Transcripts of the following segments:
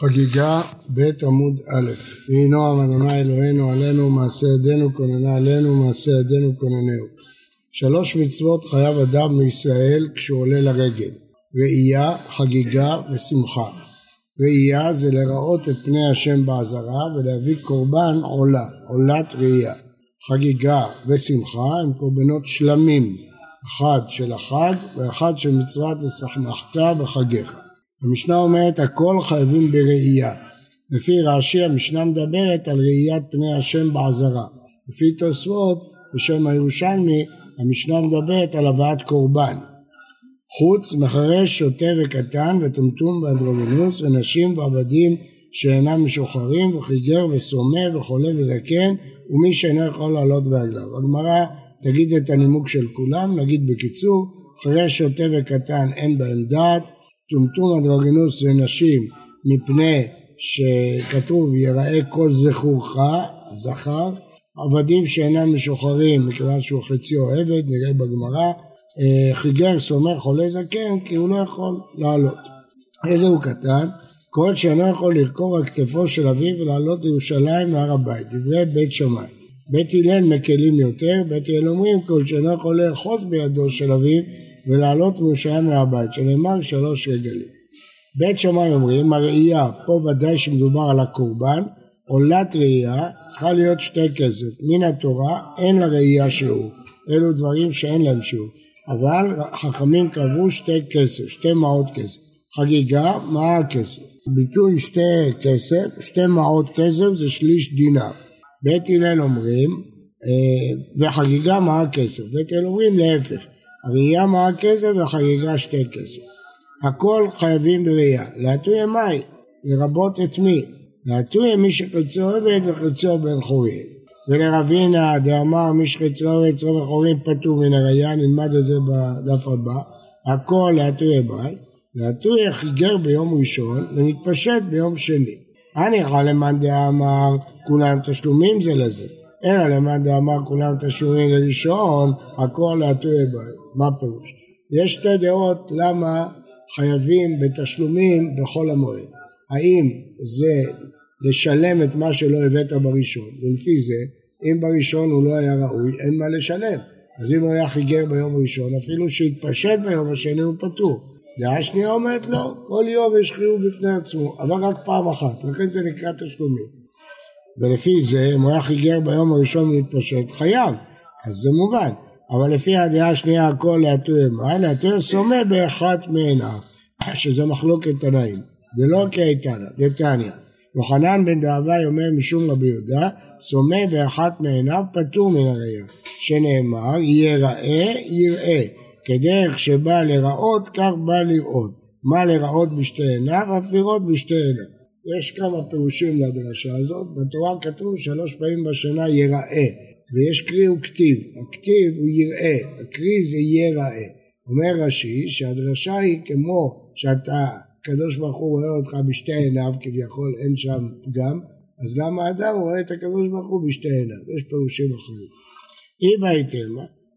חגיגה ב' עמוד א' יהי נועם אדוני אלוהינו עלינו מעשה ידינו כוננה עלינו מעשה ידינו כוננהו. שלוש מצוות חייב אדם מישראל כשהוא עולה לרגל. ראייה, חגיגה ושמחה. ראייה זה לראות את פני השם בעזרה ולהביא קורבן עולה, עולת ראייה. חגיגה ושמחה הם קורבנות שלמים אחד של החג ואחד של מצוות ושמחת בחגיך המשנה אומרת הכל חייבים בראייה. לפי רש"י המשנה מדברת על ראיית פני השם בעזרה. לפי תוספות בשם הירושלמי המשנה מדברת על הבאת קורבן. חוץ מחרש, שוטה וקטן וטומטום ואנדרוגינוס ונשים ועבדים שאינם משוחררים וחיגר וסומא וחולה וזקן ומי שאינו יכול לעלות ברגליו. הגמרא תגיד את הנימוק של כולם, נגיד בקיצור, חרש, שוטה וקטן אין בהם דעת טומטום אנדרוגינוס לנשים מפני שכתוב יראה כל זכורך, זכר, עבדים שאינם משוחררים מכיוון שהוא חציו עבד, נראה בגמרא, אה, חיגר סומך חולה זקן כי הוא לא יכול לעלות. איזה הוא קטן? כל שאינו יכול לרכוב על כתפו של אביו ולעלות לירושלים להר הבית, דברי בית שמאי. בית הלל מקלים יותר, בית הלל אומרים כל שאינו יכול לאחוז בידו של אביו ולעלות מירושלים מהבית, שנאמר שלוש רגלים. בית שמאי אומרים, הראייה, פה ודאי שמדובר על הקורבן, עולת ראייה צריכה להיות שתי כסף. מן התורה אין לה ראייה שיעור. אלו דברים שאין להם שיעור. אבל חכמים קבעו שתי כסף, שתי מעות כסף. חגיגה, מה הכסף? ביטוי שתי כסף, שתי מעות כסף זה שליש דינר. בית הלל אומרים, אה, וחגיגה מה הכסף? בית הלל אומרים להפך, הראייה מה הכסף והחגיגה שתי כסף. הכל חייבים בראייה. להטויה מאי? לרבות את מי? להטויה מי שחצו עבד וחצו בן חורין. ולרבינה דאמר מי שחצו עבד וחצו בן חורין פטור מן הראייה, נלמד את זה בדף הבא. הכל להטויה מאי? להטויה חיגר ביום ראשון ונתפשט ביום שני. הניחא למאן דאמר כולם תשלומים זה לזה. אלא למאן דאמר כולם תשלומים לראשון, הכל להטויה מאי. מה פירוש? יש שתי דעות למה חייבים בתשלומים בחול המועד. האם זה לשלם את מה שלא הבאת בראשון, ולפי זה, אם בראשון הוא לא היה ראוי, אין מה לשלם. אז אם הוא היה חיגר ביום הראשון, אפילו שהתפשט ביום השני הוא פטור. דעה שנייה אומרת לא, כל יום יש חיוב בפני עצמו, אבל רק פעם אחת, לכן זה נקרא תשלומים. ולפי זה, היה חיגר ביום הראשון ומתפשט, חייב, אז זה מובן. אבל לפי הדעה השנייה הכל להטויה מה? להטויה סומה באחת מעיניו, שזה מחלוקת תנאים, זה לא כאיתנא, דתניא. יוחנן בן דאבי אומר משום רבי יהודה, סומה באחת מעיניו פטור מן הראייה, שנאמר יראה יראה, כדרך שבא לראות כך בא לראות, מה לראות בשתי עיניו אף לראות בשתי עיניו. יש כמה פירושים לדרשה הזאת, בתורה כתוב שלוש פעמים בשנה יראה, ויש קרי וכתיב, הכתיב הוא יראה, הקרי זה יראה. אומר רש"י שהדרשה היא כמו שאתה, הקדוש ברוך הוא רואה אותך בשתי עיניו, כביכול אין שם פגם, אז גם האדם רואה את הקדוש ברוך הוא בשתי עיניו, יש פירושים אחרים. אם הייתם,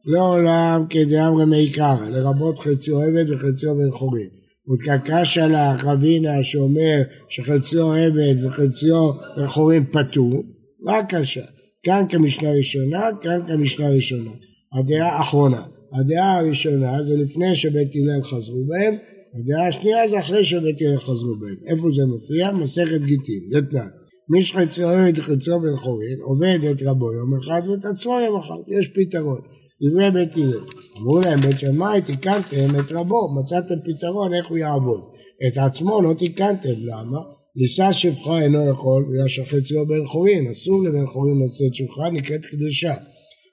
לעולם כדאמרי מעיקרא, לרבות חציו עבד וחציו בן חורין. ותקקשה לך רבינה שאומר שחציו עבד וחציו בן חורין פטור, רק קשה. כאן כמשנה ראשונה, כאן כמשנה ראשונה. הדעה האחרונה. הדעה הראשונה זה לפני שבית הלל חזרו בהם, הדעה השנייה זה אחרי שבית הלל חזרו בהם. איפה זה מופיע? מסכת גיטין, זה תנאי. מי שחצו עובד חצו בן חורין, עובד את רבו יום אחד ואת עצמו יום אחד, יש פתרון. דברי בית הלל. אמרו להם בית שמאי תיקנתם את רבו, מצאתם פתרון איך הוא יעבוד. את עצמו לא תיקנתם, למה? לישא שפחה אינו יכול בגלל שחציו בן חורין, אסור לבן חורין לצאת שפחה, נקראת קדושה.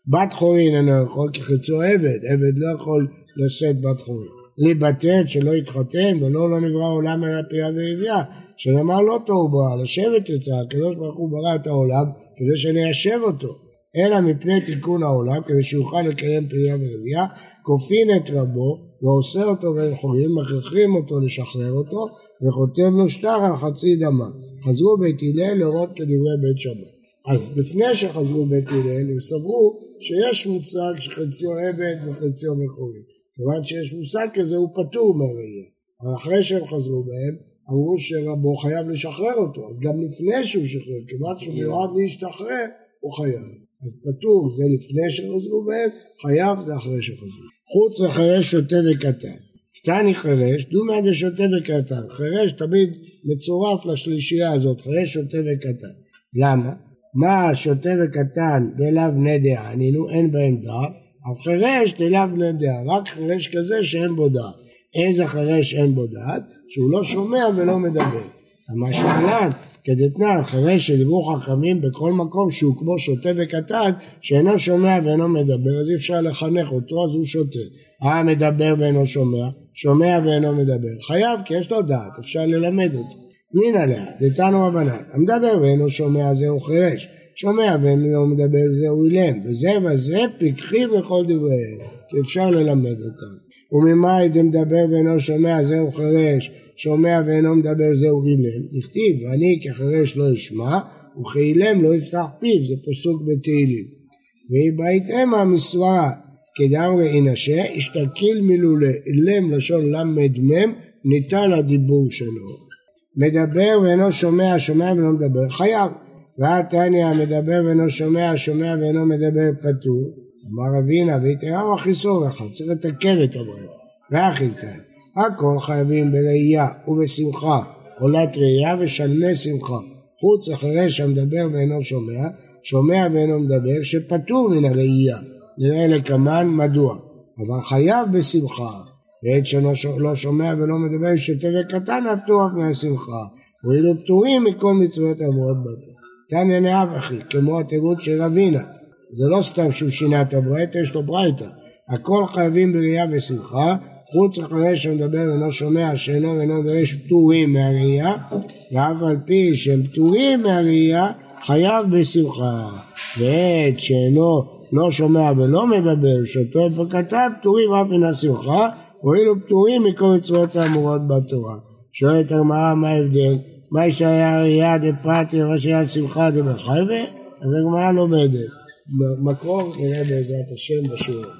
בת חורין אינו יכול כי חציו עבד, עבד לא יכול לשאת בת חורין. להיבטל שלא יתחתן ולא לא נברא עולם אלא פיה ורבייה, שנאמר לא תוהו בו, לשבת יצא, הקדוש ברוך הוא ברא את העולם כדי שניישב אותו, אלא מפני תיקון העולם כדי שיוכל לקיים פריה ורבייה, כופין את רבו ועושה אותו בן חורין, מכריחים אותו לשחרר אותו וכותב לו שטר על חצי דמה. חזרו בית הלל לראות כדברי בית שמאי. אז לפני שחזרו בית הלל הם סברו שיש מושג שחציו עבד וחציו מכורים. כיוון שיש מושג כזה הוא פטור מהראייה. אבל אחרי שהם חזרו בהם, אמרו שרבו חייב לשחרר אותו, אז גם לפני שהוא שחרר, כיוון שהוא מיועד להשתחרר, הוא חייב. אז פטור זה לפני שחזרו בהם, חייב זה אחרי שחזרו. חוץ מחירש שוטה וקטן. קטני חירש, דומא דשוטה וקטן. חירש תמיד מצורף לשלישייה הזאת, חירש שוטה וקטן. למה? מה שוטה וקטן דלאו בני דעה, נינו אין בהם דעת, אף חירש דלאו בני דעה, רק חירש כזה שאין בו דעת. איזה חירש אין בו דעת? שהוא לא שומע ולא מדבר. המשמע לן, כדתנן, חירש שדיברו חכמים בכל מקום שהוא כמו שוטה וקטן, שאינו שומע ואינו מדבר, אז אי אפשר לחנך אותו, אז הוא שוטה. אה, מדבר ואינו שומע, שומע ואינו מדבר. חייב, כי יש לו דעת, אפשר ללמד אותו. נין עליה, דתנו רבנן, המדבר ואינו שומע זהו חירש, שומע ואינו מדבר זהו אילם, וזה וזה פיקחים לכל דבריהם, כי אפשר ללמד אותם. וממה דמדבר ואינו שומע זהו חירש, שומע ואינו מדבר זהו אילם, הכתיב ואני כחירש לא אשמע וכאילם לא יפתח פיו, זה פסוק בתהילים. והיא בהתאמה מסברה כדאמרי אינשה, השתקיל מילולי, אילם לשון ל"מ, ניתן הדיבור שלו. מדבר ואינו שומע, שומע ואינו מדבר, חייב. והתניא מדבר ואינו שומע, שומע ואינו מדבר, פטור. אמר אבינה, ויתרם החיסור אחד, צריך לתקן את המועד. והכילתן, הכל חייבים בראייה ובשמחה, עולת ראייה ושלמי שמחה. חוץ אחרי שהמדבר ואינו שומע, שומע ואינו מדבר, שפטור מן הראייה. נראה לקמן מדוע. אבל חייב בשמחה, ועת שאינו לא שומע ולא מדבר שותה וקטן הפטור מהשמחה, ואילו פטורים מכל מצוות האמורות בתורה. תניא נאב אחי, כמו התירוץ של אבינה, זה לא סתם שהוא שינה את הברייתא, יש לו ברייתא. הכל חייבים בראייה ושמחה, חוץ אחרי שמדבר ואינו שומע שאינו ואינו דורש פטורים מהראייה, ואף על פי שהם פטורים מהראייה, חייב בשמחה. ועת שאינו לא שומע ולא מדבר, שותה וקטן, פטורים אף מן השמחה, הואילו פטורים מכל מצוות האמורות בתורה. שואלת הגמרא מה ההבדל? מה יש היה ראייה דפרטי ראשי יד שמחה דבחייבה? אז הגמרא לומדת. מקור נראה בעזרת השם בשיעור.